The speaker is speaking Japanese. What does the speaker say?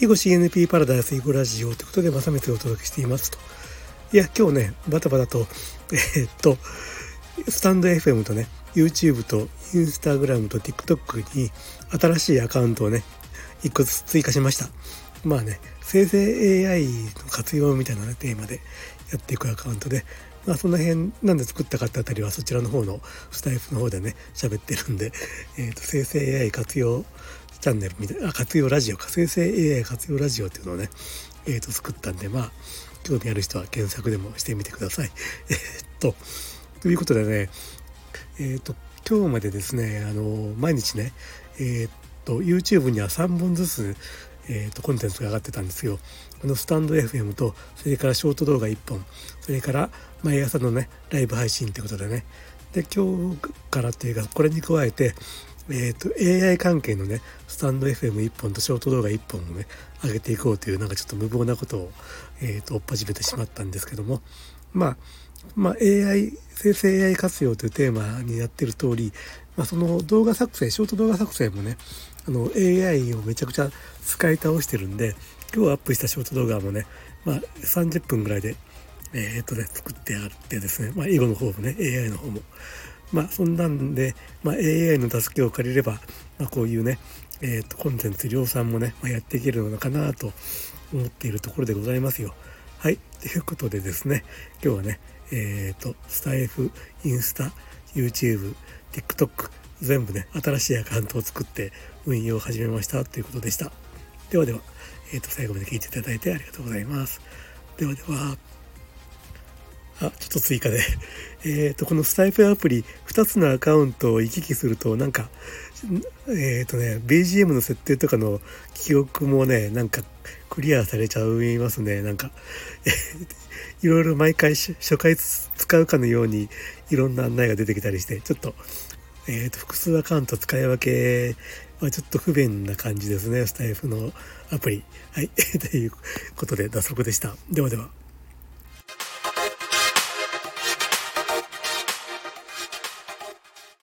囲碁 CNP パラダイス囲碁ラジオということで、まさめてお届けしていますと。いや、今日ね、バタバタと、えー、っと、スタンド FM とね、YouTube と Instagram と TikTok に新しいアカウントをね、一個ずつ追加しました。まあね、生成 AI の活用みたいな、ね、テーマでやっていくアカウントで、まあその辺なんで作ったかってあたりはそちらの方のスタイフの方でね、喋ってるんで、えっ、と、生成 AI 活用チャンネルみたいな、活用ラジオか、生成 AI 活用ラジオっていうのをね、えっ、ー、と、作ったんで、まあ、興味ある人は検索でもしてみてください。えっと、ということでね、えっと、今日までですね、あの、毎日ね、えっと、YouTube には3本ずつ、えーと、コンテンツが上がってたんですよ。このスタンド FM と、それからショート動画1本、それから毎朝のね、ライブ配信ってことでね。で、今日からっていうか、これに加えて、えーと、AI 関係のねスタンド FM1 本とショート動画1本をね上げていこうというなんかちょっと無謀なことを、えーと、追っ始めてしまったんですけどもまあまあ、AI 生成 AI 活用というテーマにやってる通り、まあ、その動画作成ショート動画作成もねあの AI をめちゃくちゃ使い倒してるんで今日アップしたショート動画もね、まあ、30分ぐらいでえー、っとね作ってあってですね、まあ、英語の方もね AI の方も。まあそんなんで、まあ、AI の助けを借りれば、まあ、こういうね、えーと、コンテンツ量産もね、まあ、やっていけるのかなと思っているところでございますよ。はい。ということでですね、今日はね、えっ、ー、と、スタイフ、インスタ、YouTube、TikTok、全部ね、新しいアカウントを作って運用を始めましたということでした。ではでは、えっ、ー、と、最後まで聞いていただいてありがとうございます。ではでは。あ、ちょっと追加で。えっ、ー、と、このスタイプアプリ、2つのアカウントを行き来すると、なんか、えっ、ー、とね、BGM の設定とかの記憶もね、なんかクリアされちゃいますね。なんか、いろいろ毎回初回使うかのようにいろんな案内が出てきたりして、ちょっと、えっ、ー、と、複数アカウント使い分けはちょっと不便な感じですね。スタイフのアプリ。はい。ということで、脱足でした。ではでは。